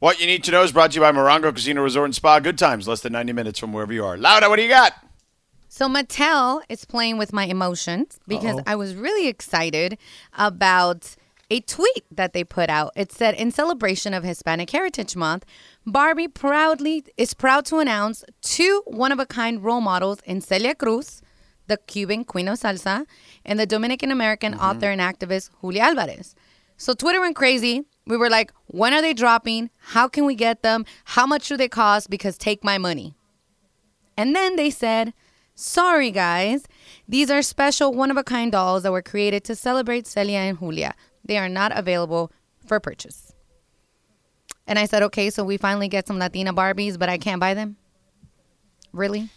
What you need to know is brought to you by Morongo Casino Resort and Spa. Good times, less than 90 minutes from wherever you are. Laura, what do you got? So Mattel is playing with my emotions because I was really excited about a tweet that they put out. It said, "In celebration of Hispanic Heritage Month, Barbie proudly is proud to announce two one-of-a-kind role models in Celia Cruz, the Cuban queen of salsa, and the Dominican American mm-hmm. author and activist Julia Alvarez." So Twitter went crazy. We were like, "When are they dropping? How can we get them? How much do they cost? Because take my money." And then they said, Sorry, guys. These are special one of a kind dolls that were created to celebrate Celia and Julia. They are not available for purchase. And I said, Okay, so we finally get some Latina Barbies, but I can't buy them? Really?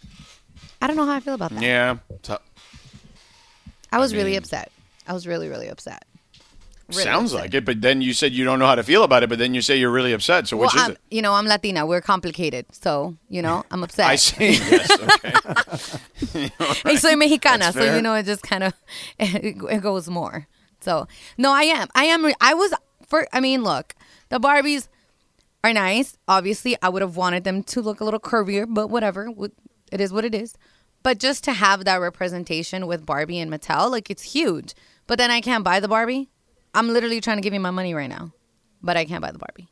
I don't know how I feel about that. Yeah. I was really upset. I was really, really upset. Really sounds upset. like it, but then you said you don't know how to feel about it, but then you say you're really upset. So which is I'm, it? you know, I'm Latina. We're complicated. So, you know, I'm upset. I see. Yes. Okay. Hey, soy mexicana, so you know it just kind of it goes more. So no, I am. I am. I was for. I mean, look, the Barbies are nice. Obviously, I would have wanted them to look a little curvier, but whatever. It is what it is. But just to have that representation with Barbie and Mattel, like it's huge. But then I can't buy the Barbie. I'm literally trying to give you my money right now, but I can't buy the Barbie.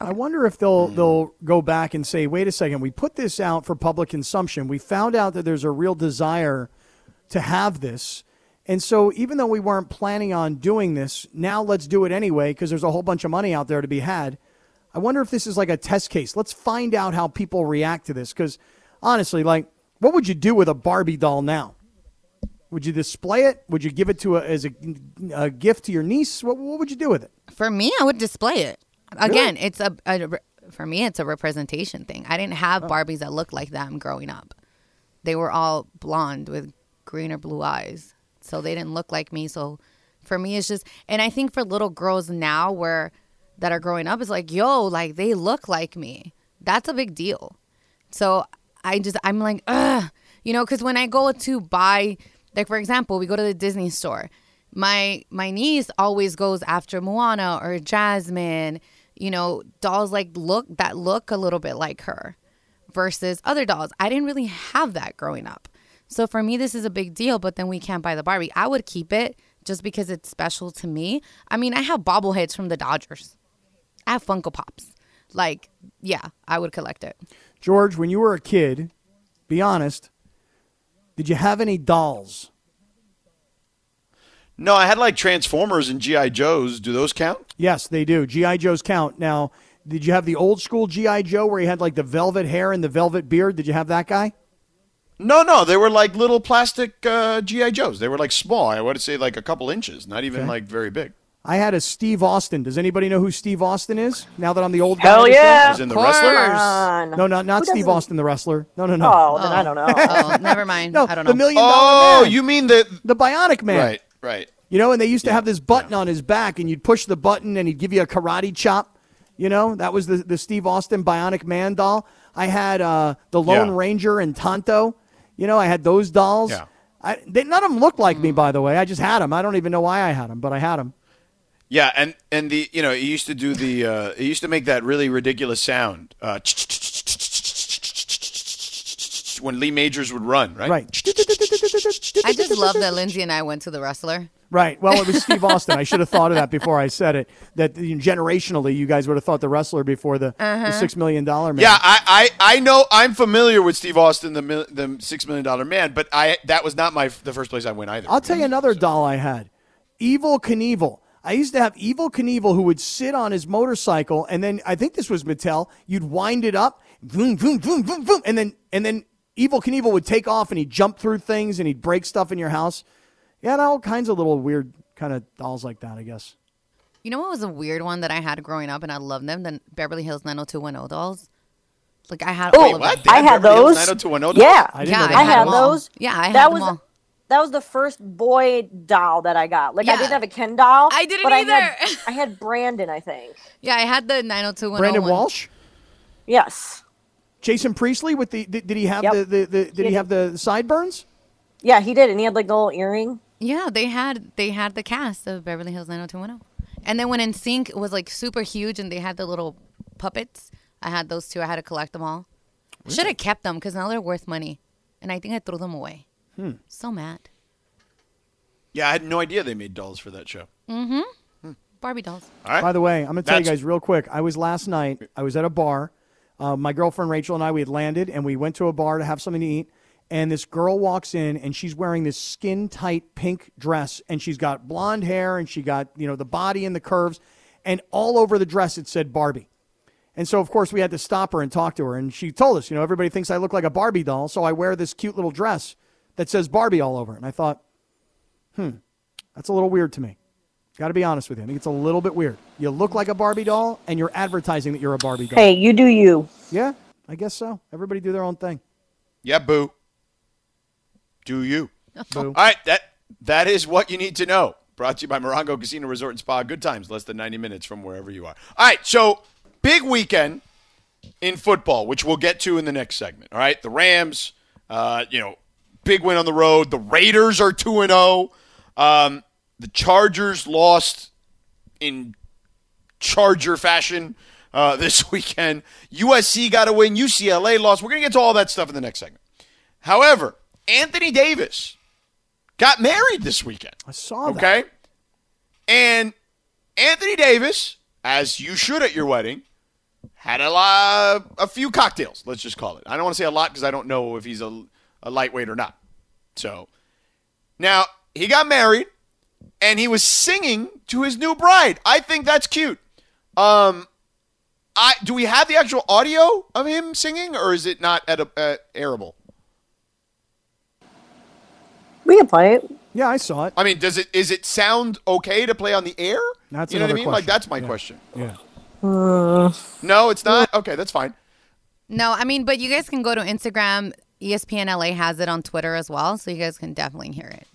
I wonder if they'll they'll go back and say, wait a second, we put this out for public consumption. We found out that there's a real desire to have this. And so even though we weren't planning on doing this, now let's do it anyway because there's a whole bunch of money out there to be had. I wonder if this is like a test case. Let's find out how people react to this because honestly, like what would you do with a Barbie doll now? Would you display it? Would you give it to a, as a, a gift to your niece? What, what would you do with it? For me, I would display it. Again, it's a, a for me, it's a representation thing. I didn't have oh. Barbies that looked like them growing up. They were all blonde with green or blue eyes, so they didn't look like me. So for me, it's just, and I think for little girls now, where that are growing up, it's like, yo, like they look like me. That's a big deal. So I just, I'm like, ugh, you know, because when I go to buy, like for example, we go to the Disney store. My my niece always goes after Moana or Jasmine, you know, dolls like look that look a little bit like her versus other dolls. I didn't really have that growing up. So for me this is a big deal, but then we can't buy the Barbie. I would keep it just because it's special to me. I mean, I have bobbleheads from the Dodgers. I have Funko Pops. Like, yeah, I would collect it. George, when you were a kid, be honest, did you have any dolls? No, I had like Transformers and GI Joes. Do those count? Yes, they do. GI Joes count. Now, did you have the old school GI Joe where he had like the velvet hair and the velvet beard? Did you have that guy? No, no, they were like little plastic uh, GI Joes. They were like small. I would say like a couple inches, not even like very big. I had a Steve Austin. Does anybody know who Steve Austin is? Now that I'm the old guy. Hell of the show? yeah. Is in the Of course. wrestlers. on. No, not not Steve Austin, the wrestler. No, no, no. Oh, then I don't know. Oh, never mind. no, I don't know. the million dollar Oh, man. you mean the the Bionic Man. right, right. You know, and they used to have this button on his back, and you'd push the button, and he'd give you a karate chop. You know, that was the the Steve Austin Bionic Man doll. I had uh, the Lone Yeah. Ranger and Tonto. You know, I had those dolls. Yeah. I, they, none of them looked like me, by the way. I just had them. I don't even know why I had them, but I had them. Yeah, and and the you know he used to do the uh, he used to make that really ridiculous sound uh, when Lee Majors would run, right? Right. I just love that Lindsay and I went to the wrestler. Right. Well, it was Steve Austin. I should have thought of that before I said it. That you know, generationally, you guys would have thought the wrestler before the, the six million dollar man. Yeah, I, I, I know I'm familiar with Steve Austin, the the six million dollar man, but I that was not my the first place I went either. I'll tell you another doll I had. Evel Knievel. I used to have Evel Knievel who would sit on his motorcycle, and then I think this was Mattel. You'd wind it up, boom, boom, boom, boom, boom, and then and then Evel Knievel would take off and he'd jump through things and he'd break stuff in your house. Yeah, and all kinds of little weird kind of dolls like that, I guess. You know what was a weird one that I had growing up and I loved them? The Beverly Hills 90210 dolls. Like I had Oh, all of what? them. They I had Beverly Hills those. 90210 Yeah, I didn't Yeah, know they I I had those. Yeah, I had that them was all. That was the first boy doll that I got. Like I didn't have a Ken doll. I didn't but I had, either. I had Brandon, I think. Yeah, I had the 90210 Brandon. Walsh, Yes. Jason Priestley with the did, did he have Yep. the, the, the did he He have the sideburns? Yeah, he did, and he had like the little earring. Yeah, they had they had the cast of Beverly Hills 90210. And then when In NSYNC was like super huge and they had the little puppets, I had those too. I had to collect them all. Should have kept them because now they're worth money. And I think I threw them away. Hmm. So mad. Yeah, I had no idea they made dolls for that show. Mm-hmm. Barbie dolls. All right. By the way, I'm going to tell you guys real quick. I was last night. I was at a bar. Uh, my girlfriend Rachel and I we had landed, and we went to a bar to have something to eat. And this girl walks in, and she's wearing this skin tight pink dress, and she's got blonde hair, and she got you know the body and the curves, and all over the dress it said Barbie. And so, of course, we had to stop her and talk to her. And she told us, you know, everybody thinks I look like a Barbie doll, so I wear this cute little dress that says Barbie all over it. And I thought, hmm, that's a little weird to me. Got to be honest with you. I think it's a little bit weird. You look like a Barbie doll, and you're advertising that you're a Barbie doll. Hey, you do you. Yeah, I guess so. Everybody do their own thing. Yeah, boo. Do you? Boo. All right, that that is what you need to know. Brought to you by Morongo Casino Resort and Spa. Good times, less than 90 minutes from wherever you are. All right, so big weekend in football, which we'll get to in the next segment. All right, the Rams, uh, you know, big win on the road. The Raiders are 2 and 0. Um, the Chargers lost in Charger fashion uh, this weekend. USC got a win. UCLA lost. We're going to get to all that stuff in the next segment. However, Anthony Davis got married this weekend. I saw that. Okay? And Anthony Davis, as you should at your wedding, had a lot, a few cocktails, let's just call it. I don't want to say a lot because I don't know if he's a, a lightweight or not. So, now he got married and he was singing to his new bride. I think that's cute. Um, I do we have the actual audio of him singing, or is it not at a, at airable? We can play it. Yeah, I saw it. I mean, does it is it sound okay to play on the air? That's you know what I another mean. Like that's my Yeah. question. Yeah. No, it's not. Okay, that's fine. No, I mean, but you guys can go to Instagram. ESPN LA has it on Twitter as well, so you guys can definitely hear it.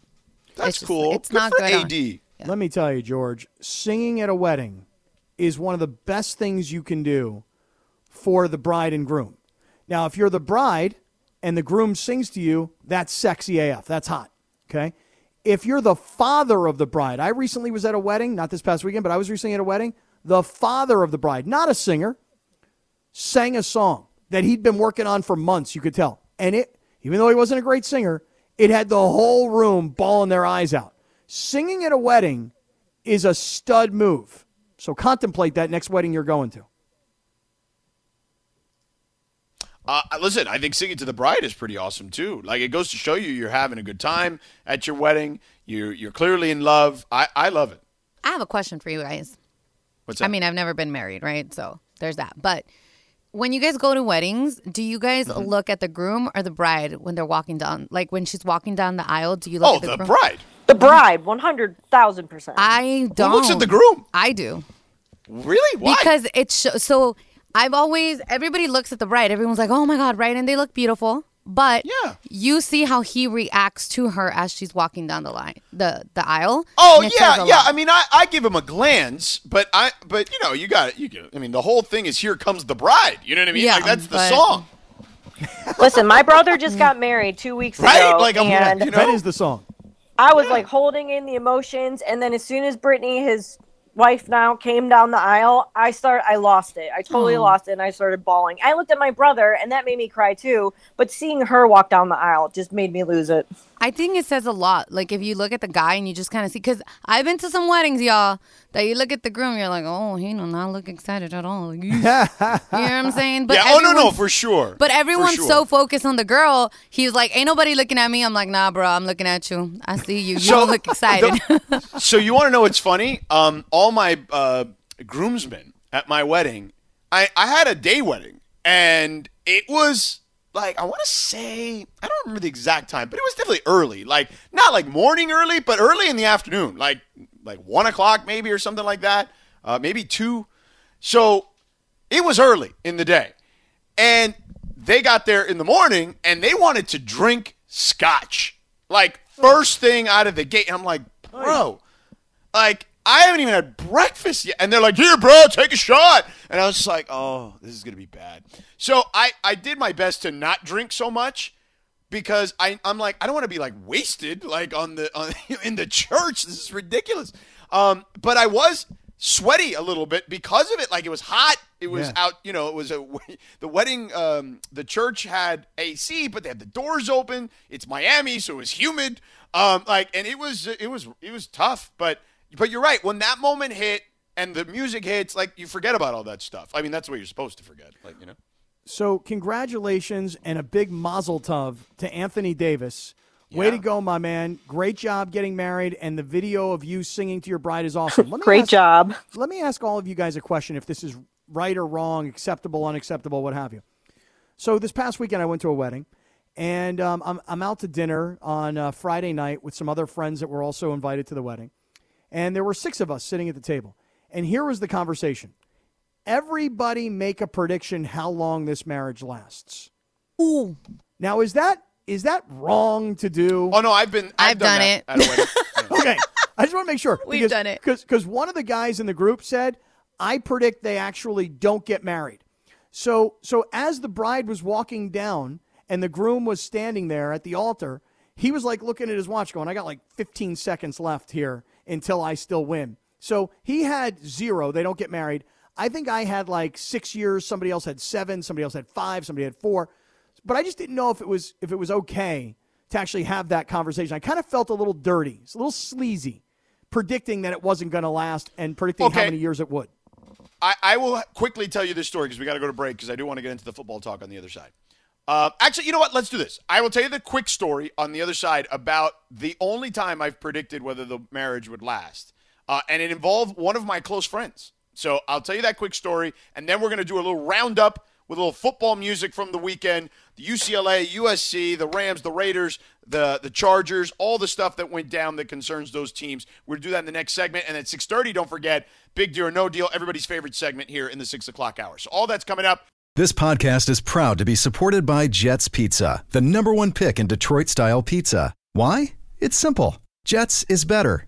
That's It's just- cool. it's Good not for good on- AD. Let me tell you, George, singing at a wedding is one of the best things you can do for the bride and groom. Now, if you're the bride and the groom sings to you, that's sexy AF. That's hot. Okay. If you're the father of the bride, I recently was at a wedding, not this past weekend, but I was recently at a wedding. The father of the bride, not a singer, sang a song that he'd been working on for months, you could tell. And it, even though he wasn't a great singer, it had the whole room bawling their eyes out. Singing at a wedding is a stud move. So contemplate that next wedding you're going to. Uh, listen, I think singing to the bride is pretty awesome too. Like it goes to show you you're having a good time at your wedding. You're you're clearly in love. I I love it. I have a question for you guys. What's that? I mean, I've never been married, right? So there's that. But when you guys go to weddings, do you guys Mm-hmm. look at the groom or the bride when they're walking down? Like when she's walking down the aisle, do you look oh, at the, the groom? bride. The bride, one hundred thousand percent. I don't. Who looks at the groom? I do. Really? Why? Because it's sh- so I've always everybody looks at the bride. Everyone's like, "Oh my god, right?" And they look beautiful. But Yeah. you see how he reacts to her as she's walking down the line, the the aisle. Oh yeah, yeah. lot. I mean, I, I give him a glance, but I but you know you got it. You get. I mean, the whole thing is here comes the bride. You know what I mean? Yeah, like that's the but- song, Listen, my brother just got married two weeks right? ago, Like I'm, and you know, That is the song. I was like holding in the emotions, and then as soon as Brittany, his wife now, came down the aisle, I start, I lost it. I totally lost it, and I started bawling. I looked at my brother, and that made me cry too. But seeing her walk down the aisle just made me lose it. I think it says a lot. Like if you look at the guy and you just kind of see, because I've been to some weddings, y'all, that you look at the groom, you're like, oh, he do not look excited at all. Like, you know what I'm saying? But yeah. Oh no, no, for sure. But everyone's sure. so focused on the girl. He's like, ain't nobody looking at me. I'm like, nah, bro, I'm looking at you. I see you. You So- don't look excited. so you want to know what's funny? Um, all my uh, groomsmen at my wedding, I, I had a day wedding, and it was like I want to say I don't remember the exact time, but it was definitely early. Like not like morning early, but early in the afternoon, like like one o'clock maybe or something like that. uh, maybe two. So it was early in the day, and they got there in the morning, and they wanted to drink scotch, like first thing out of the gate. And I'm like, bro, like I haven't even had breakfast yet, and they're like, "Here, bro, take a shot." And I was just like, "Oh, this is gonna be bad." So I I did my best to not drink so much because I I'm like I don't want to be like wasted like on the on, in the church. This is ridiculous. Um, but I was sweaty a little bit because of it. Like it was hot. It was Yeah. out. You know, it was a the wedding. Um, the church had AC, but they had the doors open. It's Miami, so it was humid. Um, like and it was it was it was tough. But but you're right. When that moment hit and the music hits, like you forget about all that stuff. I mean, that's what you're supposed to forget. Like you know. So, congratulations and a big mazel tov to Anthony Davis. Way to go, my man. Great job getting married, and the video of you singing to your bride is awesome. Let me Great ask- job. Let me ask all of you guys a question if this is right or wrong, acceptable, unacceptable, what have you. So, this past weekend, I went to a wedding, and um, I'm, I'm out to dinner on uh, Friday night with some other friends that were also invited to the wedding. And there were six of us sitting at the table. And here was the conversation everybody make a prediction how long this marriage lasts. Ooh. Now, is that is that wrong to do? Oh no, I've been. I've, I've done that it. At a wedding. Okay. I just want to make sure. We've because, done it. Because one of the guys in the group said, I predict they actually don't get married. So so as the bride was walking down and the groom was standing there at the altar, he was like looking at his watch going, I got like 15 seconds left here until I still win. So he had zero. They don't get married. I think I had like six years. Somebody else had seven. Somebody else had five. Somebody had four. But I just didn't know if it was if it was okay to actually have that conversation. I kind of felt a little dirty. It's a little sleazy, predicting that it wasn't going to last and predicting how many years it would. I, I will quickly tell you this story because we got to go to break because I do want to get into the football talk on the other side. Uh, actually, you know what? Let's do this. I will tell you the quick story on the other side about the only time I've predicted whether the marriage would last. Uh, and it involved one of my close friends. So I'll tell you that quick story, and then we're going to do a little roundup with a little football music from the weekend the UCLA, USC, the Rams, the Raiders, the, the Chargers, all the stuff that went down that concerns those teams. To do that in the next segment. And at 6.30, don't forget, Big Deal or No Deal, everybody's favorite segment here in the 6 o'clock hour. So all that's coming up. This podcast is proud to be supported by Jets Pizza, the number one pick in Detroit style pizza. Why? It's simple. Jets is better.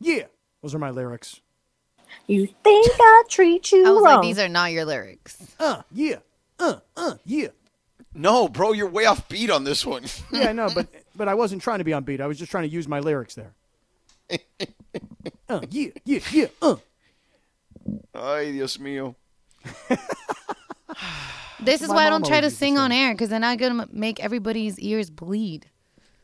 yeah. Those are my lyrics. You think I treat you I was wrong? like, these are not your lyrics. Uh, yeah, uh, uh, yeah. No, bro, you're way off beat on this one. Yeah, I know, but but I wasn't trying to be on beat. I was just trying to use my lyrics there. Uh, yeah, yeah, yeah. Uh. Ay, Dios mío. This is My why I don't try to always used to sing on air because then I'm going to make everybody's ears bleed.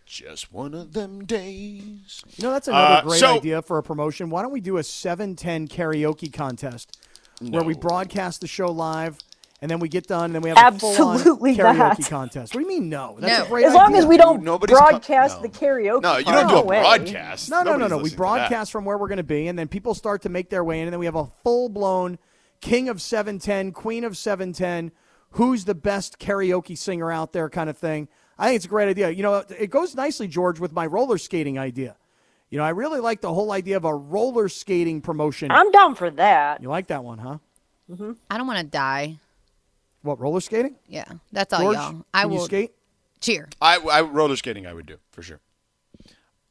Just one of them days. You know, that's another Uh, great so- idea for a promotion. Why don't we do a 710 karaoke contest where we broadcast the show live and then we get done and then we have a full-on karaoke not. contest? What do you mean no? That's No. a great idea. as long idea. as we don't nobody's co- broadcast no. the karaoke. No, you don't do a way. broadcast. No, no, no, Nobody's no. We listening to that. broadcast from where we're going to be, and then people start to make their way in, and then we have a full blown King of 710, Queen of 710, who's the best karaoke singer out there kind of thing. I think it's a great idea. You know, it goes nicely, George, with my roller skating idea. You know, I really like the whole idea of a roller skating promotion. I'm down for that. you like that one, huh? I don't want to die. What, roller skating? Yeah, that's all George, y'all. I can you will skate? cheer. I, I roller skating, I would do for sure.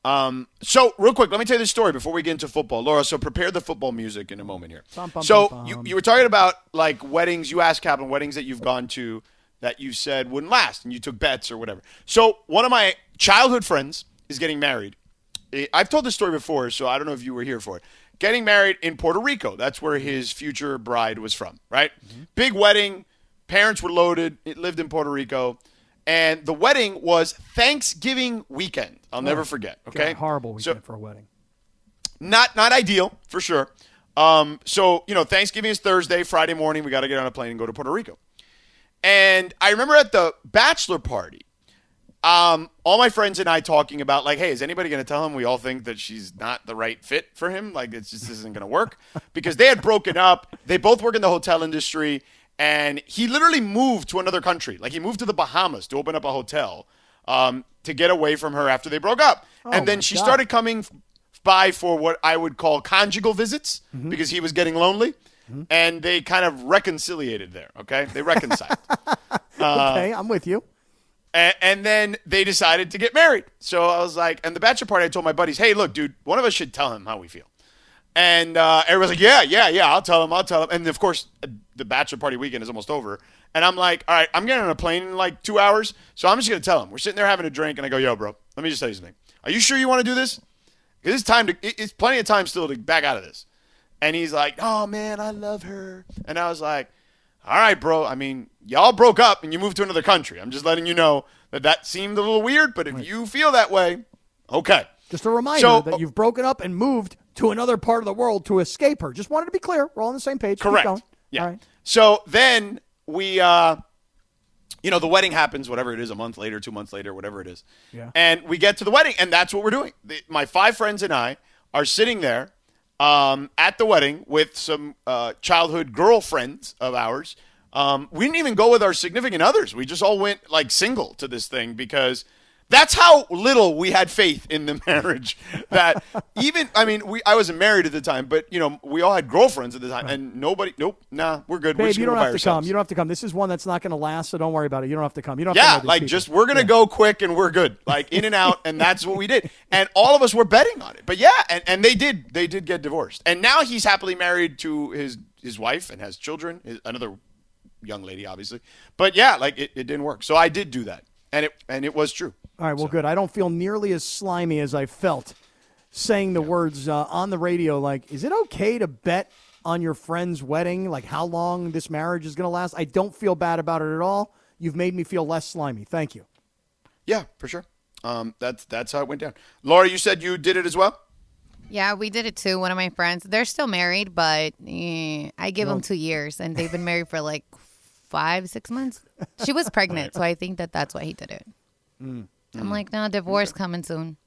Um, so real quick, let me tell you this story before we get into football, Laura. So prepare the football music in a moment here. Bum, bum, so bum, you bum. you were talking about like weddings. You asked Kaplan weddings that you've gone to that you said wouldn't last, and you took bets or whatever. So one of my childhood friends is getting married. I've told this story before, so I don't know if you were here for it. Getting married in Puerto Rico. That's where his future bride was from, right? Big wedding. Parents were loaded. It lived in Puerto Rico. And the wedding was Thanksgiving weekend. I'll never forget. Okay. God, horrible So weekend for a wedding. not not ideal for sure. Um, so you know, Thanksgiving is Thursday. Friday morning, we got to get on a plane and go to Puerto Rico. And I remember at the bachelor party, um, all my friends and I talking about like, hey, is anybody going to tell him we all think that she's not the right fit for him? Like, it just isn't going to work because they had broken up. They both work in the hotel industry, and he literally moved to another country. Like, he moved to the Bahamas to open up a hotel um, to get away from her after they broke up. and then she God. started coming by for what I would call conjugal visits because he was getting lonely. And they kind of reconciliated there. Okay, they reconciled. okay, I'm with you. And, and then they decided to get married. So I was like, and the bachelor party, I told my buddies, hey, look, dude, one of us should tell him how we feel. And uh, everyone's like, yeah, yeah, yeah, I'll tell him, I'll tell him. And of course, uh, the bachelor party weekend is almost over. And I'm like, all right, I'm getting on a plane in like two hours. So I'm just going to tell him. We're sitting there having a drink, and I go, yo, bro, let me just tell you something. Are you sure you want to do this? Because it's time to, it's plenty of time still to back out of this. And he's like, oh, man, I love her. And I was like, all right, bro. I mean, y'all broke up and you moved to another country. I'm just letting you know that that seemed a little weird, but if you feel that way, okay. Just a reminder So- that you've broken up and moved to another part of the world to escape her. Just wanted to be clear. We're all on the same page. Correct. Yeah. All right. So then we, uh, you know, the wedding happens, whatever it is, a month later, two months later, whatever it is. Yeah. And we get to the wedding, and that's what we're doing. The, my five friends and I are sitting there um, at the wedding with some uh, childhood girlfriends of ours. Um, we didn't even go with our significant others. We just all went like single to this thing because that's how little we had faith in the marriage. That even, I mean, we I wasn't married at the time, but you know, we all had girlfriends at the time, and nobody, nope, nah, we're good. we're Babe, you don't have to come. You don't have to come. This is one that's not going to last, so don't worry about it. You don't have to come. You don't have to Yeah, like people. just we're gonna go quick and we're good, like in and out, and that's what we did. And all of us were betting on it. But yeah, and, and they did they did get divorced, and now he's happily married to his his wife and has children, his, another young lady, obviously. But yeah, like it, it didn't work. So I did do that, and it and it was true. All right, well, good. I don't feel nearly as slimy as I felt saying the words uh, on the radio. Like, is it okay to bet on your friend's wedding? Like, how long this marriage is going to last? I don't feel bad about it at all. You've made me feel less slimy. Thank you. Yeah, for sure. Um, that's that's how it went down. Laura, you said you did it as well. Yeah, we did it too. One of my friends, they're still married, but eh, I give them two years, and they've been married for like five, six months. She was pregnant, so I think that that's why he did it. Mm. I'm mm. like, no, divorce coming soon.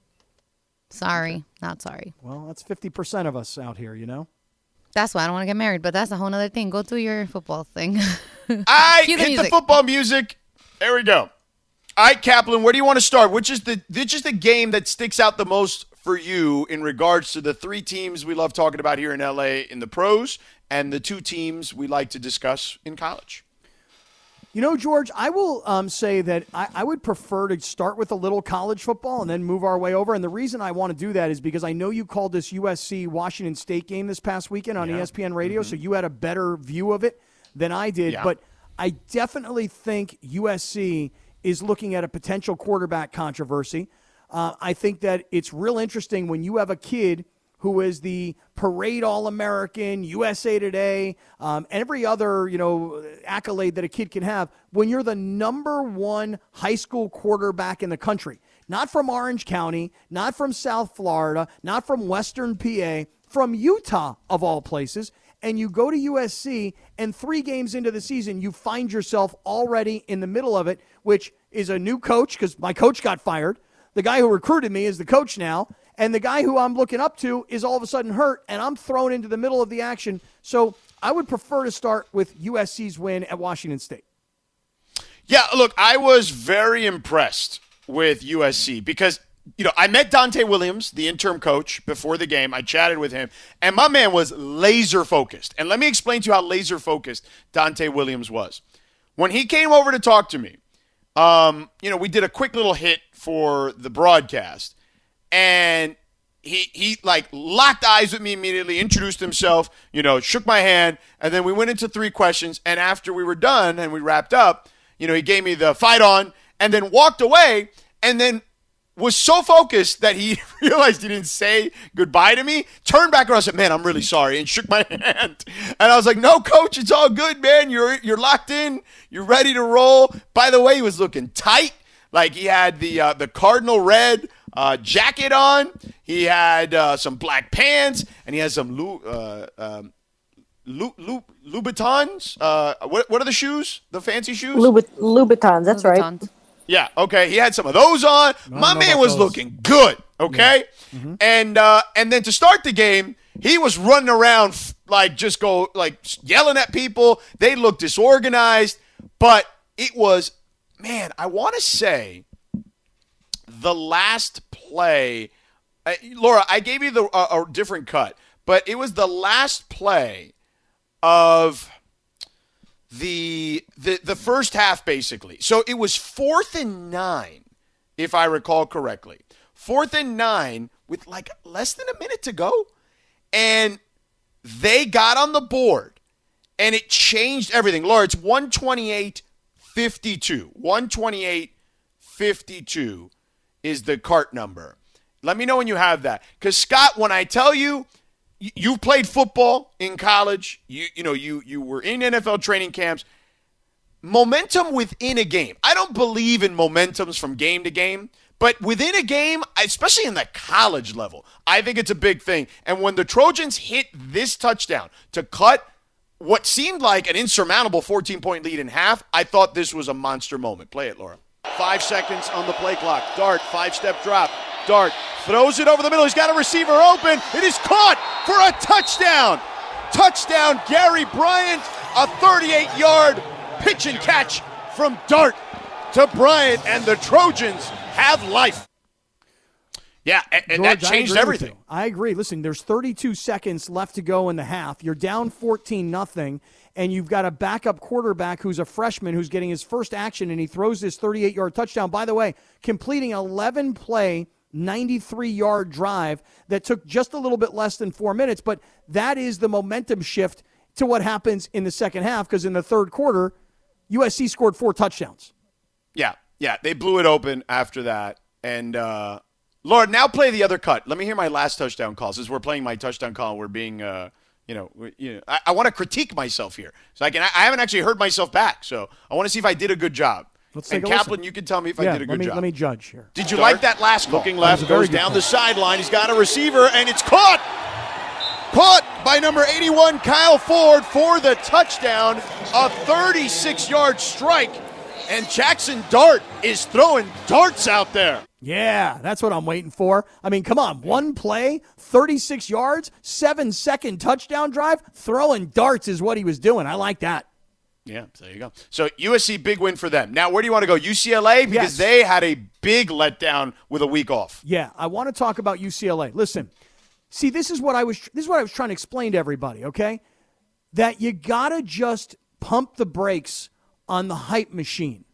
Sorry, not sorry. Well, that's 50% of us out here, you know? That's why I don't want to get married, but that's a whole other thing. Go do your football thing. I Cue the hit the music. football music. There we go. All right, Kaplan, where do you want to start? Which is the which is the game that sticks out the most for you in regards to the three teams we love talking about here in LA in the pros and the two teams we like to discuss in college? You know, George, I will um, say that I, I would prefer to start with a little college football and then move our way over. And the reason I want to do that is because I know you called this USC Washington State game this past weekend on E ESPN Radio, so you had a better view of it than I did. Yeah. But I definitely think USC is looking at a potential quarterback controversy. Uh, I think that it's real interesting when you have a kid who is the parade All American, USA Today, um, every other you know accolade that a kid can have. When you're the number one high school quarterback in the country, not from Orange County, not from South Florida, not from Western PA, from Utah of all places, and you go to USC, and three games into the season, you find yourself already in the middle of it, which is a new coach because my coach got fired. The guy who recruited me is the coach now. And the guy who I'm looking up to is all of a sudden hurt, and I'm thrown into the middle of the action. So I would prefer to start with USC's win at Washington State. Yeah, look, I was very impressed with USC because you know I met Donte Williams, the interim coach, before the game. I chatted with him, and my man was laser focused. And let me explain to you how laser focused Donte Williams was. When he came over to talk to me, um, you know, we did a quick little hit for the broadcast, and he he like locked eyes with me immediately, introduced himself, you know, shook my hand, and then we went into three questions. And after we were done and we wrapped up, you know, he gave me the fight on, and then walked away, and then was so focused that he realized he didn't say goodbye to me, turned back around and said, Man, I'm really sorry, and shook my hand. And I was like, No, coach, it's all good, man. You're you're locked in, you're ready to roll. By the way, he was looking tight. Like he had the uh, the cardinal red uh, jacket on. He had uh, some black pants, and he has some Lu, uh, um, Lu, Lu, Louboutins. Uh, what what are the shoes? The fancy shoes? Loubou- Louboutins, that's right. Yeah, okay. He had some of those on. My know man was those. looking good. Okay, and uh, and then to start the game, he was running around f- like just go like yelling at people. They looked disorganized, but it was man. I want to say the last play. Uh, Laura, I gave you the uh, a different cut, but it was the last play of the the the first half basically. So it was fourth and nine, if I recall correctly. Fourth and nine with like less than a minute to go, and they got on the board, and it changed everything. Laura, it's 128 52. 128 52 is the cart number. Let me know when you have that. Because Scott, when I tell you you've played football in college, you you know you you were in NFL training camps. Momentum within a game. I don't believe in momentums from game to game, but within a game, especially in the college level, I think it's a big thing. And when the Trojans hit this touchdown to cut what seemed like an insurmountable 14 point lead in half, I thought this was a monster moment. Play it, Laura. Five seconds on the play clock. Dart, five step drop. Dart throws it over the middle. He's got a receiver open. It is caught for a touchdown. Touchdown, Gary Bryant. A 38 yard pitch and catch from Dart to Bryant, and the Trojans have life. Yeah, and, and that George, I changed with everything. I agree. Listen, there's 32 seconds left to go in the half. You're down 14 nothing, and you've got a backup quarterback who's a freshman who's getting his first action, and he throws this 38 yard touchdown. By the way, completing 11 play. 93 yard drive that took just a little bit less than four minutes, but that is the momentum shift to what happens in the second half because in the third quarter, USC scored four touchdowns. Yeah, yeah, they blew it open after that. And uh, Laura, now play the other cut. Let me hear my last touchdown call. Since we're playing my touchdown call, we're being, uh, you know, we- you know, I, I want to critique myself here. So I can. I haven't actually heard myself back. So I want to see if I did a good job. Let's and Kaplan, listen. you can tell me if I did a good let me, job. Let me judge here. Did you like that last call? Looking left, was a very goes down the sideline. He's got a receiver, and it's caught. Caught by number 81, Kyle Ford, for the touchdown. A 36 yard strike. And Jackson Dart is throwing darts out there. Yeah, that's what I'm waiting for. I mean, come on, one play, 36 yards, seven second touchdown drive, throwing darts is what he was doing. I like that. Yeah, there you go. So USC big win for them. Now, where do you want to go? UCLA because Yes. they had a big letdown with a week off. Yeah, I want to talk about UCLA. Listen, see, this is what I was this is what I was trying to explain to everybody, okay? That you got to just pump the brakes on the hype machine.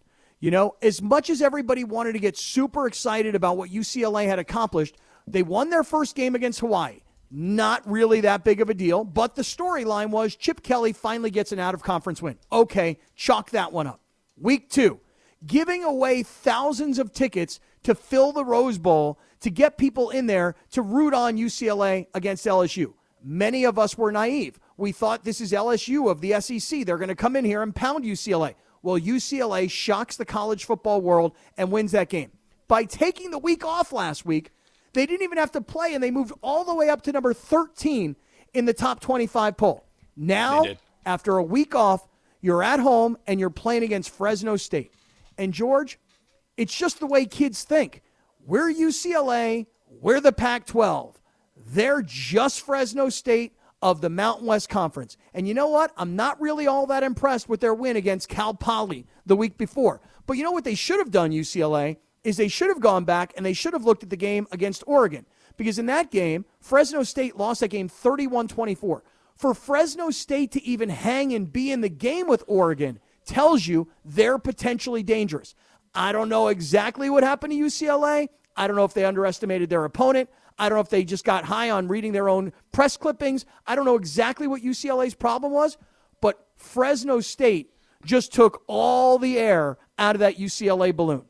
You know, as much as everybody wanted to get super excited about what UCLA had accomplished, they won their first game against Hawaii. Not really that big of a deal, but the storyline was Chip Kelly finally gets an out of conference win. Okay, chalk that one up. Week two, giving away thousands of tickets to fill the Rose Bowl to get people in there to root on UCLA against LSU. Many of us were naive. We thought this is LSU of the SEC. They're going to come in here and pound UCLA. Well, UCLA shocks the college football world and wins that game. By taking the week off last week, they didn't even have to play, and they moved all the way up to number 13 in the top 25 poll. Now, after a week off, you're at home and you're playing against Fresno State. And George, it's just the way kids think. We're UCLA, we're the Pac 12. They're just Fresno State of the Mountain West Conference. And you know what? I'm not really all that impressed with their win against Cal Poly the week before. But you know what they should have done, UCLA, is they should have gone back and they should have looked at the game against Oregon. Because in that game, Fresno State lost that game 31 24. For Fresno State to even hang and be in the game with Oregon tells you they're potentially dangerous. I don't know exactly what happened to UCLA. I don't know if they underestimated their opponent. I don't know if they just got high on reading their own press clippings. I don't know exactly what UCLA's problem was, but Fresno State just took all the air out of that UCLA balloon.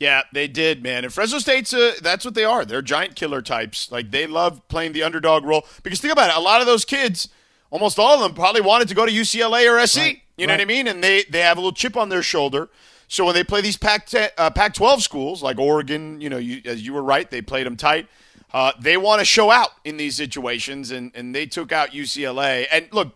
Yeah, they did, man. And Fresno State's uh, that's what they are. They're giant killer types. Like they love playing the underdog role because think about it. A lot of those kids, almost all of them, probably wanted to go to UCLA or SC. You know what I mean? And they they have a little chip on their shoulder. So when they play these Pac uh, Pac-12 schools like Oregon, you know, you, as you were right, they played them tight. Uh, they want to show out in these situations, and, and they took out UCLA. And look,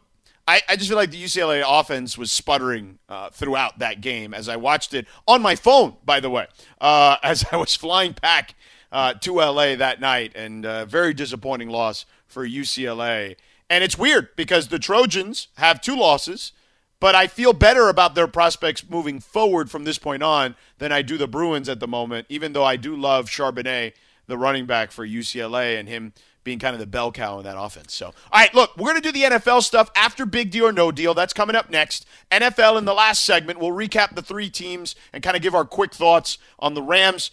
I, I just feel like the UCLA offense was sputtering uh, throughout that game as I watched it on my phone, by the way, uh, as I was flying back uh, to LA that night. And uh, very disappointing loss for UCLA. And it's weird because the Trojans have two losses, but I feel better about their prospects moving forward from this point on than I do the Bruins at the moment, even though I do love Charbonnet the running back for UCLA and him being kind of the bell cow in that offense. So, all right, look, we're going to do the NFL stuff after Big Deal or No Deal. That's coming up next. NFL in the last segment. We'll recap the three teams and kind of give our quick thoughts on the Rams,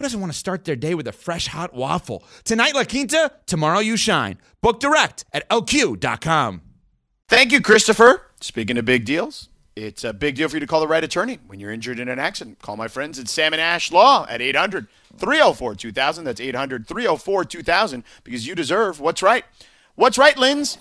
who doesn't want to start their day with a fresh hot waffle? Tonight, La Quinta, tomorrow, you shine. Book direct at lq.com. Thank you, Christopher. Speaking of big deals, it's a big deal for you to call the right attorney when you're injured in an accident. Call my friends at Salmon Ash Law at 800 304 2000. That's 800 304 2000 because you deserve what's right. What's right, Linz?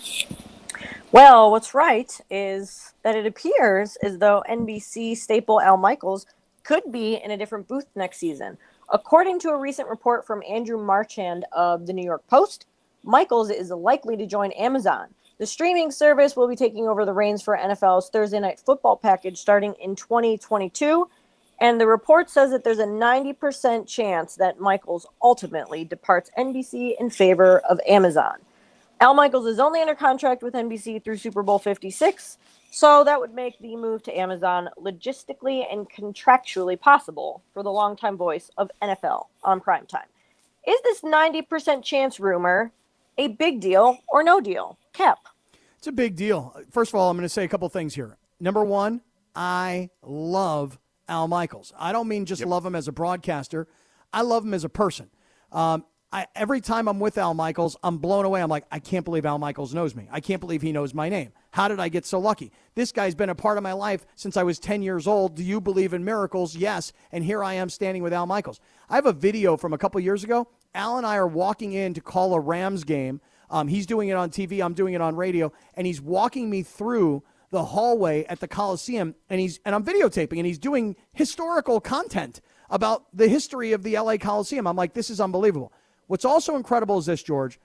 Well, what's right is that it appears as though NBC staple Al Michaels could be in a different booth next season. According to a recent report from Andrew Marchand of the New York Post, Michaels is likely to join Amazon. The streaming service will be taking over the reins for NFL's Thursday night football package starting in 2022. And the report says that there's a 90% chance that Michaels ultimately departs NBC in favor of Amazon. Al Michaels is only under contract with NBC through Super Bowl 56, so that would make the move to Amazon logistically and contractually possible for the longtime voice of NFL on primetime. Is this 90% chance rumor a big deal or no deal? Kap. It's a big deal. First of all, I'm going to say a couple things here. Number one, I love Al Michaels. I don't mean just yep. love him as a broadcaster, I love him as a person. Um, I, every time I'm with Al Michaels, I'm blown away. I'm like, I can't believe Al Michaels knows me. I can't believe he knows my name. How did I get so lucky? This guy's been a part of my life since I was 10 years old. Do you believe in miracles? Yes. And here I am standing with Al Michaels. I have a video from a couple years ago. Al and I are walking in to call a Rams game. Um, he's doing it on TV, I'm doing it on radio, and he's walking me through the hallway at the Coliseum, and he's and I'm videotaping, and he's doing historical content about the history of the LA Coliseum. I'm like, this is unbelievable. What's also incredible is this, George.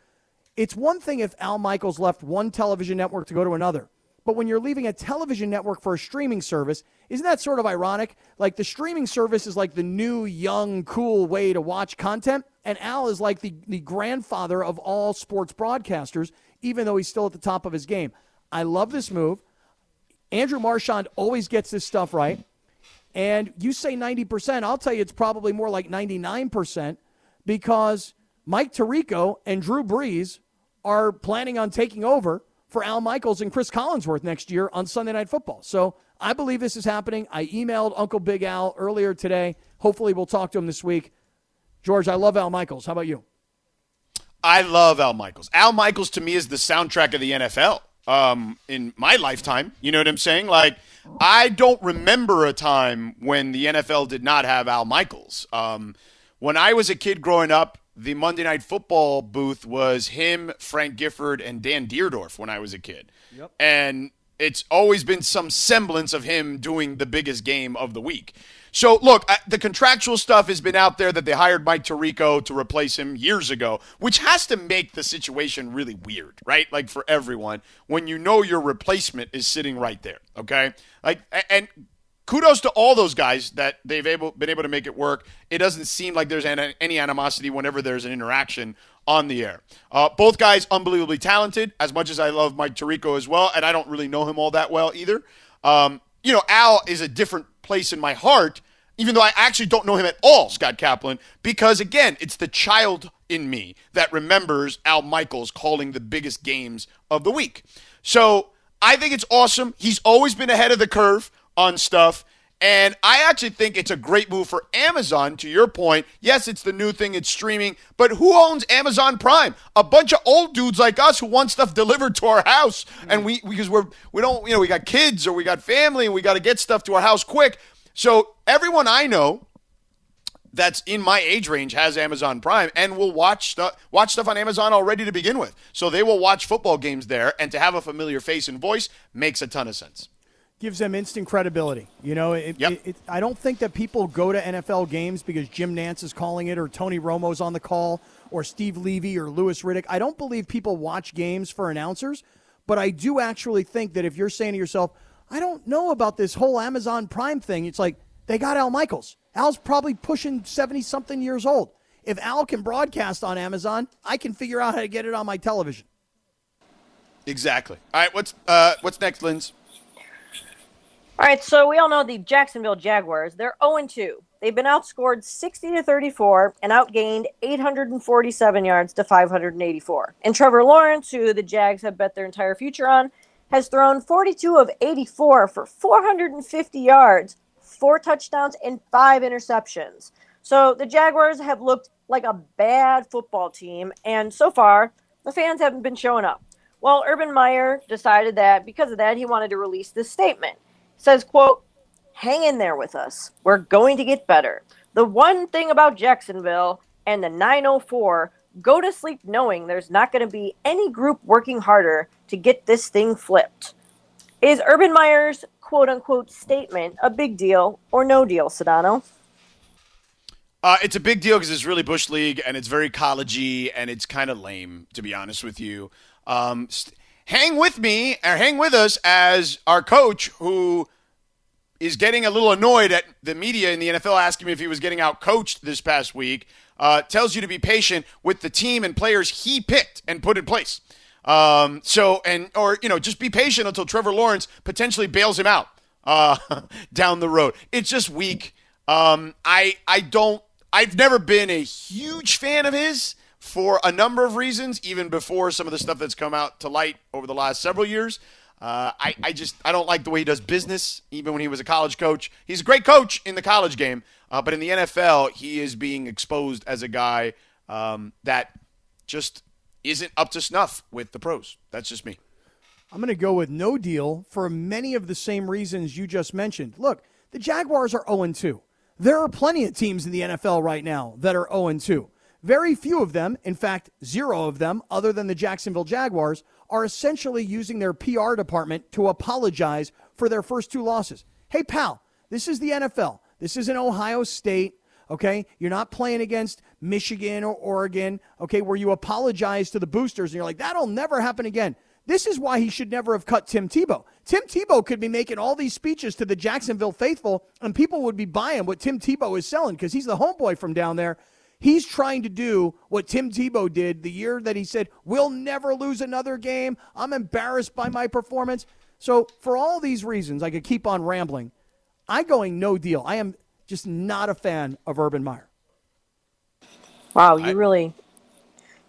It's one thing if Al Michaels left one television network to go to another. But when you're leaving a television network for a streaming service, isn't that sort of ironic? Like the streaming service is like the new, young, cool way to watch content. And Al is like the, the grandfather of all sports broadcasters, even though he's still at the top of his game. I love this move. Andrew Marchand always gets this stuff right. And you say 90%, I'll tell you it's probably more like 99% because Mike Tirico and Drew Brees are planning on taking over for Al Michaels and Chris Collinsworth next year on Sunday Night Football. So I believe this is happening. I emailed Uncle Big Al earlier today. Hopefully, we'll talk to him this week. George, I love Al Michaels. How about you? I love Al Michaels. Al Michaels to me is the soundtrack of the NFL um, in my lifetime. You know what I'm saying? Like, I don't remember a time when the NFL did not have Al Michaels. Um, when I was a kid growing up, the Monday Night Football booth was him, Frank Gifford, and Dan Dierdorf when I was a kid. Yep. And it's always been some semblance of him doing the biggest game of the week. So, look, the contractual stuff has been out there that they hired Mike Tirico to replace him years ago, which has to make the situation really weird, right? Like for everyone, when you know your replacement is sitting right there, okay? Like, and kudos to all those guys that they've able been able to make it work. It doesn't seem like there's any, animosity whenever there's an interaction on the air. Uh, both guys unbelievably talented. As much as I love Mike Tirico as well, and I don't really know him all that well either. Um, you know, Al is a different place in my heart, even though I actually don't know him at all, Scott Kaplan, because again, it's the child in me that remembers Al Michaels calling the biggest games of the week. So I think it's awesome. He's always been ahead of the curve on stuff. And I actually think it's a great move for Amazon, to your point. Yes, it's the new thing, it's streaming, but who owns Amazon Prime? A bunch of old dudes like us who want stuff delivered to our house. And we, because we're, we don't, you know, we got kids or we got family and we got to get stuff to our house quick. So everyone I know that's in my age range has Amazon Prime and will watch stuff watch stuff on Amazon already to begin with. So they will watch football games there and to have a familiar face and voice makes a ton of sense gives them instant credibility. You know, it, yep. it, it, I don't think that people go to NFL games because Jim Nantz is calling it or Tony Romo's on the call or Steve Levy or Louis Riddick. I don't believe people watch games for announcers, but I do actually think that if you're saying to yourself, I don't know about this whole Amazon Prime thing, it's like they got Al Michaels. Al's probably pushing 70 something years old. If Al can broadcast on Amazon, I can figure out how to get it on my television. Exactly. All right, what's uh, what's next, Linz? All right, so we all know the Jacksonville Jaguars. They're 0 2. They've been outscored 60 to 34 and outgained 847 yards to 584. And Trevor Lawrence, who the Jags have bet their entire future on, has thrown 42 of 84 for 450 yards, four touchdowns, and five interceptions. So the Jaguars have looked like a bad football team, and so far, the fans haven't been showing up. Well, Urban Meyer decided that because of that, he wanted to release this statement says, quote, hang in there with us. We're going to get better. The one thing about Jacksonville and the 904, go to sleep knowing there's not going to be any group working harder to get this thing flipped. Is Urban Meyer's quote unquote statement a big deal or no deal, Sedano? Uh, it's a big deal because it's really Bush League and it's very collegey and it's kind of lame, to be honest with you. Um, st- hang with me or hang with us as our coach who is getting a little annoyed at the media in the NFL asking me if he was getting out coached this past week. Uh, tells you to be patient with the team and players he picked and put in place. Um, so, and, or, you know, just be patient until Trevor Lawrence potentially bails him out uh, down the road. It's just weak. Um, I, I don't, I've never been a huge fan of his for a number of reasons, even before some of the stuff that's come out to light over the last several years. Uh, I, I just I don't like the way he does business, even when he was a college coach. He's a great coach in the college game, uh, but in the NFL, he is being exposed as a guy um, that just isn't up to snuff with the pros. That's just me. I'm going to go with no deal for many of the same reasons you just mentioned. Look, the Jaguars are 0 2. There are plenty of teams in the NFL right now that are 0 2. Very few of them, in fact, zero of them, other than the Jacksonville Jaguars, are essentially using their PR department to apologize for their first two losses. Hey, pal, this is the NFL. This isn't Ohio State, okay? You're not playing against Michigan or Oregon, okay, where you apologize to the boosters and you're like, that'll never happen again. This is why he should never have cut Tim Tebow. Tim Tebow could be making all these speeches to the Jacksonville faithful, and people would be buying what Tim Tebow is selling because he's the homeboy from down there. He's trying to do what Tim Tebow did the year that he said, We'll never lose another game. I'm embarrassed by my performance. So, for all these reasons, I could keep on rambling. I going no deal. I am just not a fan of Urban Meyer. Wow, you I, really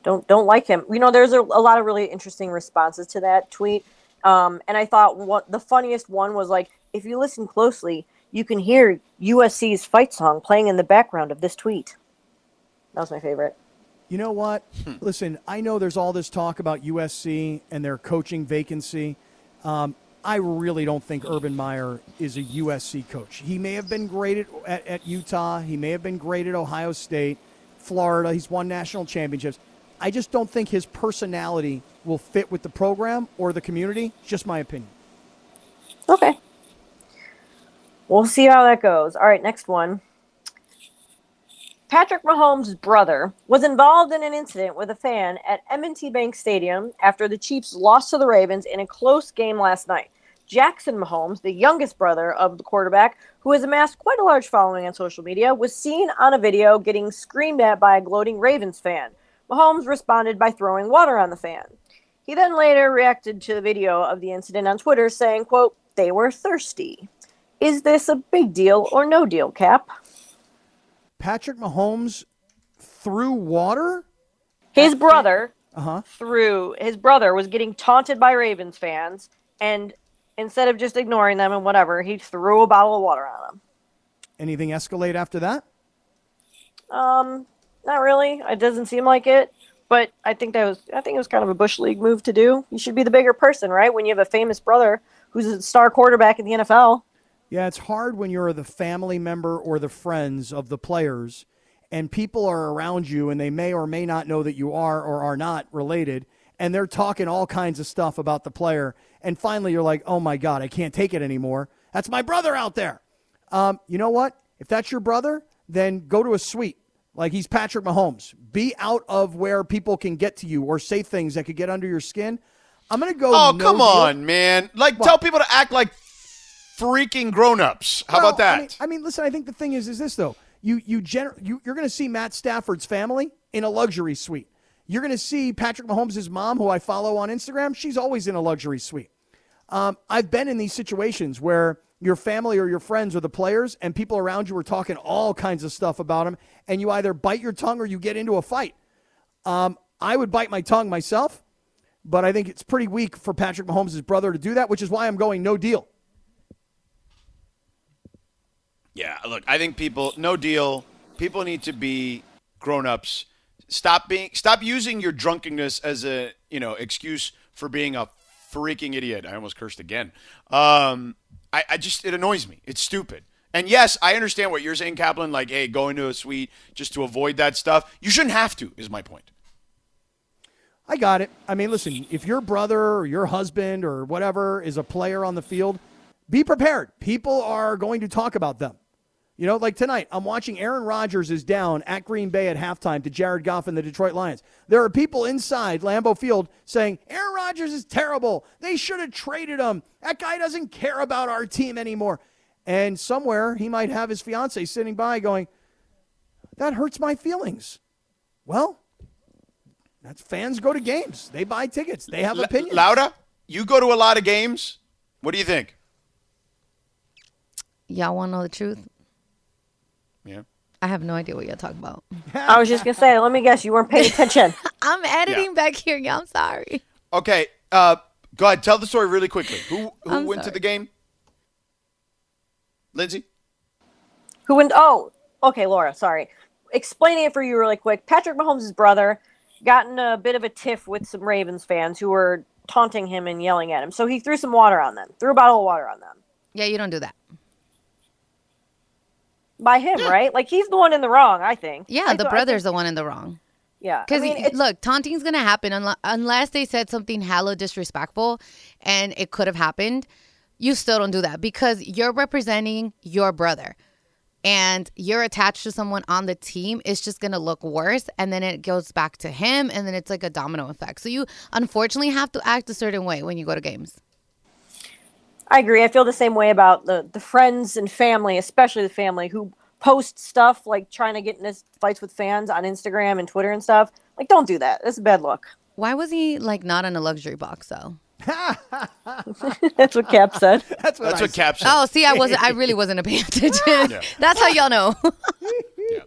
don't don't like him. You know, there's a, a, lot of really interesting responses to that tweet, um, and I thought what the funniest one was like, if you listen closely, you can hear USC's fight song playing in the background of this tweet. That was my favorite. You know what? Hmm. Listen, I know there's all this talk about USC and their coaching vacancy. Um, I really don't think Urban Meyer is a USC coach. He may have been great at, at, at, Utah. He may have been great at Ohio State, Florida. He's won national championships. I just don't think his personality will fit with the program or the community. Just my opinion. Okay. We'll see how that goes. All right, next one. Patrick Mahomes' brother was involved in an incident with a fan at M&T Bank Stadium after the Chiefs lost to the Ravens in a close game last night. Jackson Mahomes, the youngest brother of the quarterback, who has amassed quite a large following on social media, was seen on a video getting screamed at by a gloating Ravens fan. Mahomes responded by throwing water on the fan. He then later reacted to the video of the incident on Twitter, saying, quote, they were thirsty. Is this a big deal or no deal, Kap? Patrick Mahomes threw water? His brother Uh-huh. threw his brother was getting taunted by Ravens fans, and instead of just ignoring them and whatever, he threw a bottle of water on them. Anything escalate after that? Um, not really. It doesn't seem like it. But I think that was I think it was kind of a bush league move to do. You should be the bigger person, right? When you have a famous brother who's a star quarterback in the NFL. Yeah, it's hard when you're the family member or the friends of the players and people are around you and they may or may not know that you are or are not related and they're talking all kinds of stuff about the player and finally you're like, "Oh my god, I can't take it anymore. That's my brother out there." Um, you know what? If that's your brother, then go to a suite. Like he's Patrick Mahomes. Be out of where people can get to you or say things that could get under your skin. I'm going to go Oh, no come on, man. Like, tell people to act like freaking grown-ups. How Well, about that? I mean, I mean, listen. I think the thing is, is this though? You you, gener- you you're going to see Matt Stafford's family in a luxury suite. You're going to see Patrick Mahomes' mom, who I follow on Instagram. She's always in a luxury suite. Um, I've been in these situations where your family or your friends or the players, and people around you are talking all kinds of stuff about them, and you either bite your tongue or you get into a fight. Um, I would bite my tongue myself, but I think it's pretty weak for Patrick Mahomes' brother to do that, which is why I'm going no deal. Yeah, look, I think people no deal. People need to be grown-ups. Stop being stop using your drunkenness as a, you know, excuse for being a freaking idiot. I almost cursed again. Um I, I just it annoys me. It's stupid. And yes, I understand what you're saying, Kaplan, like, hey, go into a suite just to avoid that stuff. You shouldn't have to, is my point. I got it. I mean, listen, if your brother or your husband or whatever is a player on the field, be prepared. People are going to talk about them. You know, like tonight, I'm watching Aaron Rodgers is down at Green Bay at halftime to Jared Goff and the Detroit Lions. There are people inside Lambeau Field saying, Aaron Rodgers is terrible. They should have traded him. That guy doesn't care about our team anymore. And somewhere he might have his fiance sitting by going, That hurts my feelings. Well, that's fans go to games. They buy tickets. They have L- opinions. Laura, you go to a lot of games. What do you think? Y'all want to know the truth? Yeah. I have no idea what you're talking about. I was just gonna say, let me guess, you weren't paying attention. I'm editing back here. y'all. I'm sorry. Okay, uh, go ahead. Tell the story really quickly. Who who I'm went to sorry. the game? Lindsay. Who went? Oh, okay, Laura. Sorry. Explaining it for you really quick. Patrick Mahomes' brother got in a bit of a tiff with some Ravens fans who were taunting him and yelling at him. So he threw some water on them. Threw a bottle of water on them. Yeah, you don't do that. By him, right? Like he's the one in the wrong. I think. Yeah, I the th- brother's think- the one in the wrong. yeah. I Because mean, look, taunting's gonna happen unless, unless they said something hella disrespectful, and it could have happened. You still don't do that because you're representing your brother, and you're attached to someone on the team. It's just gonna look worse, and then it goes back to him, and then it's like a domino effect. So you unfortunately have to act a certain way when you go to games. I agree. I feel the same way about the the friends and family, especially the family who post stuff like trying to get into fights with fans on Instagram and Twitter and stuff. Like, don't do that. That's a bad look. Why was he like not in a luxury box though? That's what Kap said. That's what That's what Kap said. Oh, see, I wasn't. I really wasn't a attention. That's how y'all know. yeah.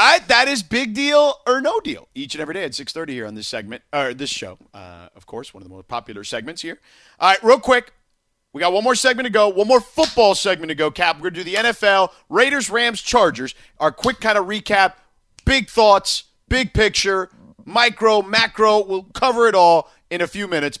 I, that is big deal or no deal each and every day at 6.30 here on this segment, or this show. Uh, of course, one of the most popular segments here. All right, real quick. We got one more segment to go, one more football segment to go, Kap. We're going to do the NFL, Raiders, Rams, Chargers. Our quick kind of recap, big thoughts, big picture, micro, macro. We'll cover it all in a few minutes.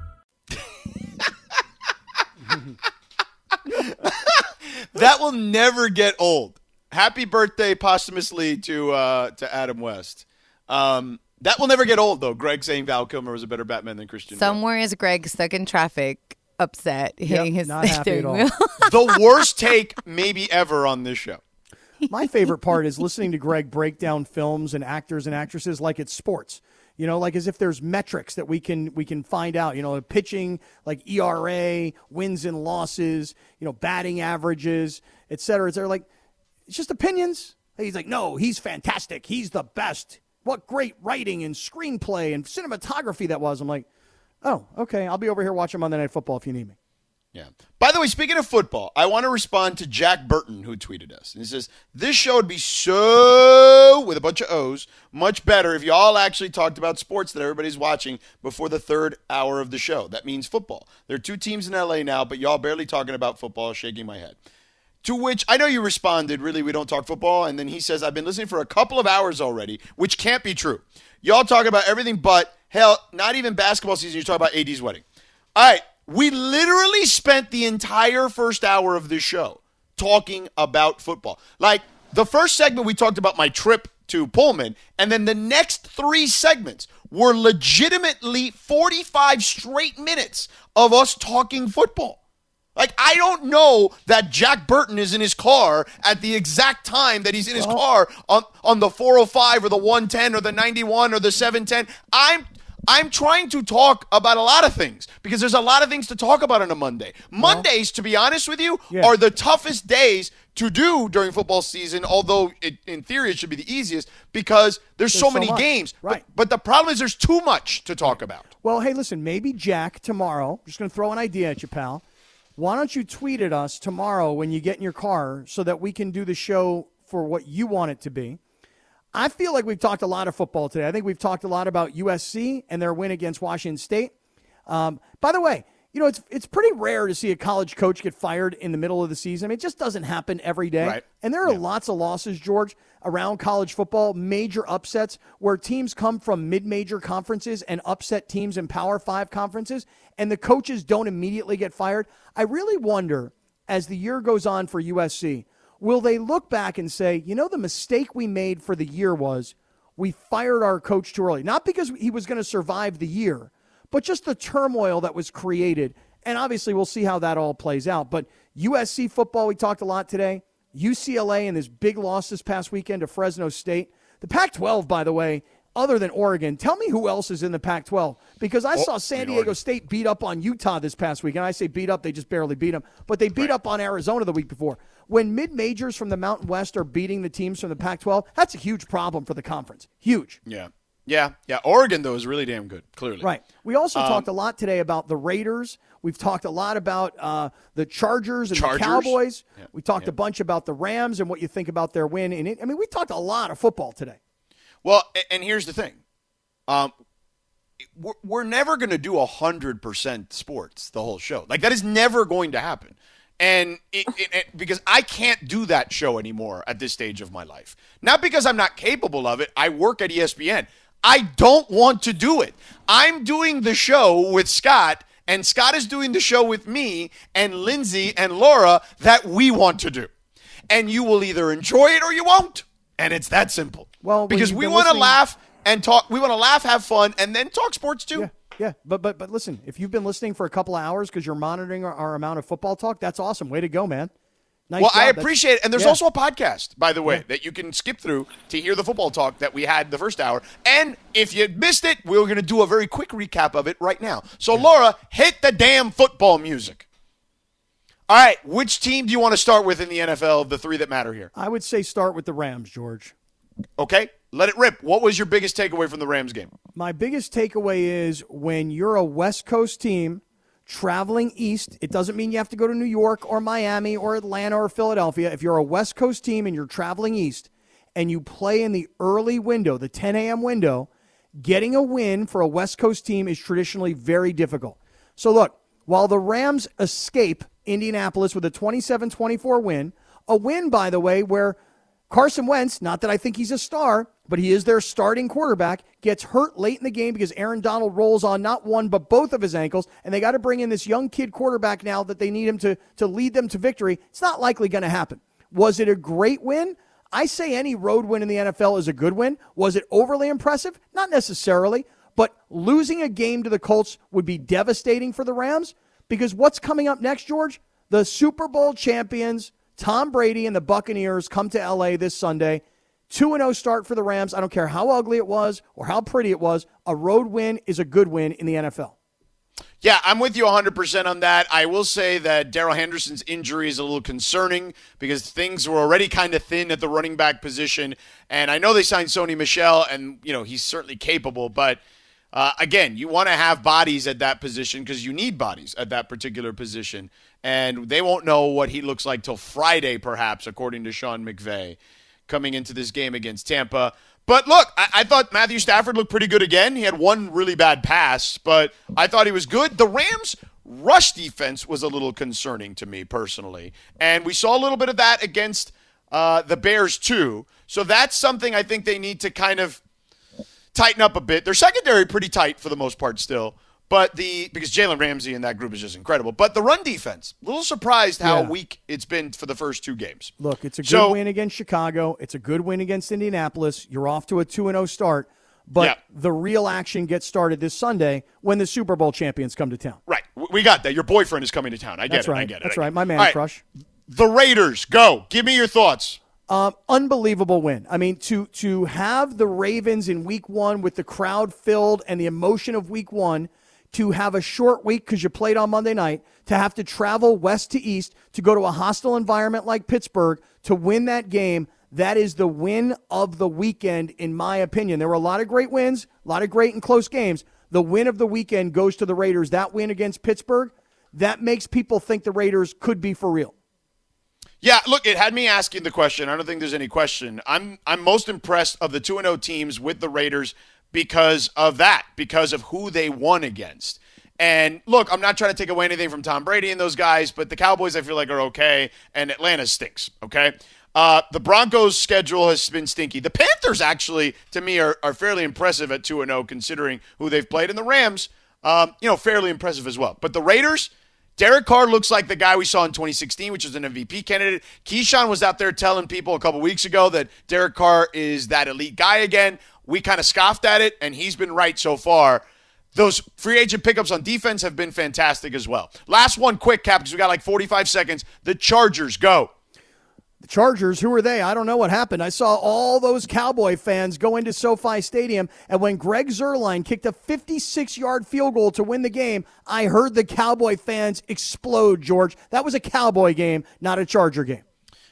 That will never get old. Happy birthday posthumously to uh, to Adam West. Um, that will never get old though. Greg saying Val Kilmer was a better Batman than Christian. Bale. Somewhere is Greg stuck in traffic, upset, hitting his not happy steering at all. wheel. the worst take maybe ever on this show. My favorite part is listening to Greg break down films and actors and actresses like it's sports. You know, like as if there's metrics that we can we can find out. You know, pitching like ERA, wins and losses, you know, batting averages, et cetera, et cetera. Like it's just opinions. He's like, no, he's fantastic. He's the best. What great writing and screenplay and cinematography that was. I'm like, oh, okay. I'll be over here watching Monday Night Football if you need me. Yeah. By the way, speaking of football, I want to respond to Jack Burton, who tweeted us. He says, This show would be so, with a bunch of O's, much better if you all actually talked about sports that everybody's watching before the third hour of the show. That means football. There are two teams in LA now, but y'all barely talking about football, shaking my head. To which I know you responded, really, we don't talk football. And then he says, I've been listening for a couple of hours already, which can't be true. Y'all talk about everything but, hell, not even basketball season. You talk about AD's wedding. All right. We literally spent the entire first hour of this show talking about football. Like the first segment, we talked about my trip to Pullman, and then the next three segments were legitimately 45 straight minutes of us talking football. Like, I don't know that Jack Burton is in his car at the exact time that he's in his car on, on the 405 or the 110 or the 91 or the 710. I'm I'm trying to talk about a lot of things because there's a lot of things to talk about on a Monday. Mondays, to be honest with you, Yeah. are the toughest days to do during football season, although it, in theory it should be the easiest because there's, so so many much. games. Right. But, the problem is there's too much to talk about. Well, hey, listen, maybe Jack tomorrow, I'm just going to throw an idea at you, pal. Why don't you tweet at us tomorrow when you get in your car so that we can do the show for what you want it to be? I feel like we've talked a lot of football today. I think we've talked a lot about USC and their win against Washington State. Um, by the way, you know, it's it's pretty rare to see a college coach get fired in the middle of the season. I mean, it just doesn't happen every day. Right. And there are lots of losses, George, around college football, major upsets where teams come from mid-major conferences and upset teams in Power 5 conferences and the coaches don't immediately get fired. I really wonder as the year goes on for USC, will they look back and say, "You know the mistake we made for the year was we fired our coach too early." Not because he was going to survive the year, but just the turmoil that was created. And obviously, we'll see how that all plays out. But USC football, we talked a lot today. UCLA and this big loss this past weekend to Fresno State. The Pac 12, by the way, other than Oregon, tell me who else is in the Pac 12. Because I oh, saw San Diego State beat up on Utah this past week. And I say beat up, they just barely beat them. But they beat up on Arizona the week before. When mid majors from the Mountain West are beating the teams from the Pac 12, that's a huge problem for the conference. Huge. Yeah. Yeah. Yeah. Oregon, though, is really damn good, clearly. Right. We also Um, talked a lot today about the Raiders. We've talked a lot about uh, the Chargers and Chargers. the Cowboys. Yeah, We talked yeah. a bunch about the Rams and what you think about their win. And I mean, we talked a lot of football today. Well, and here's the thing. Um, we're, we're never going to do 100% sports the whole show. Like, that is never going to happen. And it, it, it- because I can't do that show anymore at this stage of my life. Not because I'm not capable of it. I work at ESPN. I don't want to do it. I'm doing the show with Scott, and Scott is doing the show with me and Lindsay and Laura that we want to do. And you will either enjoy it or you won't. And it's that simple. Well, because we want to laugh and talk. We want to laugh, have fun, and then talk sports too. Yeah, yeah. But but but listen, if you've been listening for a couple of hours because you're monitoring our, our amount of football talk, that's awesome. Way to go, man. Nice well, job. I That's- appreciate it. And there's yeah. also a podcast, by the way, that you can skip through to hear the football talk that we had the first hour. And if you missed it, we're going to do a very quick recap of it right now. So, Laura, hit the damn football music. All right, which team do you want to start with in the NFL the three that matter here? I would say start with the Rams, George. Okay, let it rip. What was your biggest takeaway from the Rams game? My biggest takeaway is when you're a West Coast team traveling east, it doesn't mean you have to go to New York or Miami or Atlanta or Philadelphia. If you're a West Coast team and you're traveling east and you play in the early window, the 10 a.m. window, getting a win for a West Coast team is traditionally very difficult. So, look, while the Rams escape Indianapolis with a 27 24 win, a win, by the way, where Carson Wentz, not that I think he's a star, but he is their starting quarterback, gets hurt late in the game because Aaron Donald rolls on not one but both of his ankles, and they got to bring in this young kid quarterback now that they need him to, to lead them to victory. It's not likely going to happen. Was it a great win? I say any road win in the NFL is a good win. Was it overly impressive? Not necessarily, but losing a game to the Colts would be devastating for the Rams because what's coming up next, George? The Super Bowl champions, Tom Brady and the Buccaneers come to LA this Sunday. 2 0 start for the Rams. I don't care how ugly it was or how pretty it was. A road win is a good win in the NFL. Yeah, I'm with you 100% on that. I will say that Darrell Henderson's injury is a little concerning because things were already kind of thin at the running back position. And I know they signed Sony Michel, and, you know, he's certainly capable. But uh, again, you want to have bodies at that position because you need bodies at that particular position. And they won't know what he looks like till Friday, perhaps, according to Sean McVay coming into this game against Tampa. But look, I, I, thought Matthew Stafford looked pretty good again. He had one really bad pass, but I thought he was good. The Rams' rush defense was a little concerning to me personally. And we saw a little bit of that against uh, the Bears, too. So that's something I think they need to kind of tighten up a bit. Their secondary pretty tight for the most part still. But the because Jalen Ramsey in that group is just incredible. But the run defense, a little surprised how Yeah. weak it's been for the first two games. Look, it's a good So- win against Chicago. It's a good win against Indianapolis. You're off to a 2 0 start, but Yeah. the real action gets started this Sunday when the Super Bowl champions come to town. Right, we got that. Your boyfriend is coming to town. I get That's it. right. I get it. That's get right. it. My man right, crush. The Raiders, go. Give me your thoughts. Um, unbelievable win. I mean, to to have the Ravens in Week One with the crowd filled and the emotion of Week One, to have a short week because you played on Monday night, to have to travel west to east, to go to a hostile environment like Pittsburgh, to win that game. That is the win of the weekend, in my opinion. There were a lot of great wins, a lot of great and close games. The win of the weekend goes to the Raiders. That win against Pittsburgh, that makes people think the Raiders could be for real. Yeah, look, it had me asking the question. I don't think there's any question. I'm I'm most impressed of the 2 0 teams with the Raiders because of that, because of who they won against. And look, I'm not trying to take away anything from Tom Brady and those guys, but the Cowboys I feel like are okay, and Atlanta stinks, okay? Uh, the Broncos' schedule has been stinky. The Panthers, actually, to me, are, are fairly impressive at 2 0, considering who they've played. And the Rams, um, you know, fairly impressive as well. But the Raiders, Derek Carr looks like the guy we saw in 2016, which is an MVP candidate. Keyshawn was out there telling people a couple weeks ago that Derek Carr is that elite guy again. We kind of scoffed at it, and he's been right so far. Those free agent pickups on defense have been fantastic as well. Last one, quick cap, because we got like 45 seconds. The Chargers go. The Chargers, who are they? I don't know what happened. I saw all those Cowboy fans go into SoFi Stadium, and when Greg Zuerlein kicked a 56 yard field goal to win the game, I heard the Cowboy fans explode, George. That was a Cowboy game, not a Charger game.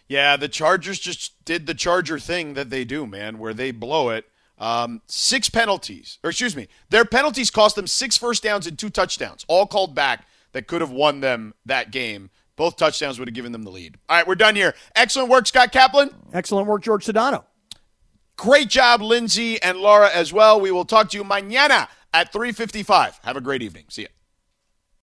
Yeah, the Chargers just did the Charger thing that they do, man, where they blow it. Um, six penalties, or excuse me, their penalties cost them six first downs and two touchdowns, all called back that could have won them that game. Both touchdowns would have given them the lead. All right, we're done here. Excellent work, Scott Kaplan. Excellent work, George Sedano. Great job, Lindsay and Laura as well. We will talk to you mañana at 3:55. Have a great evening. See you.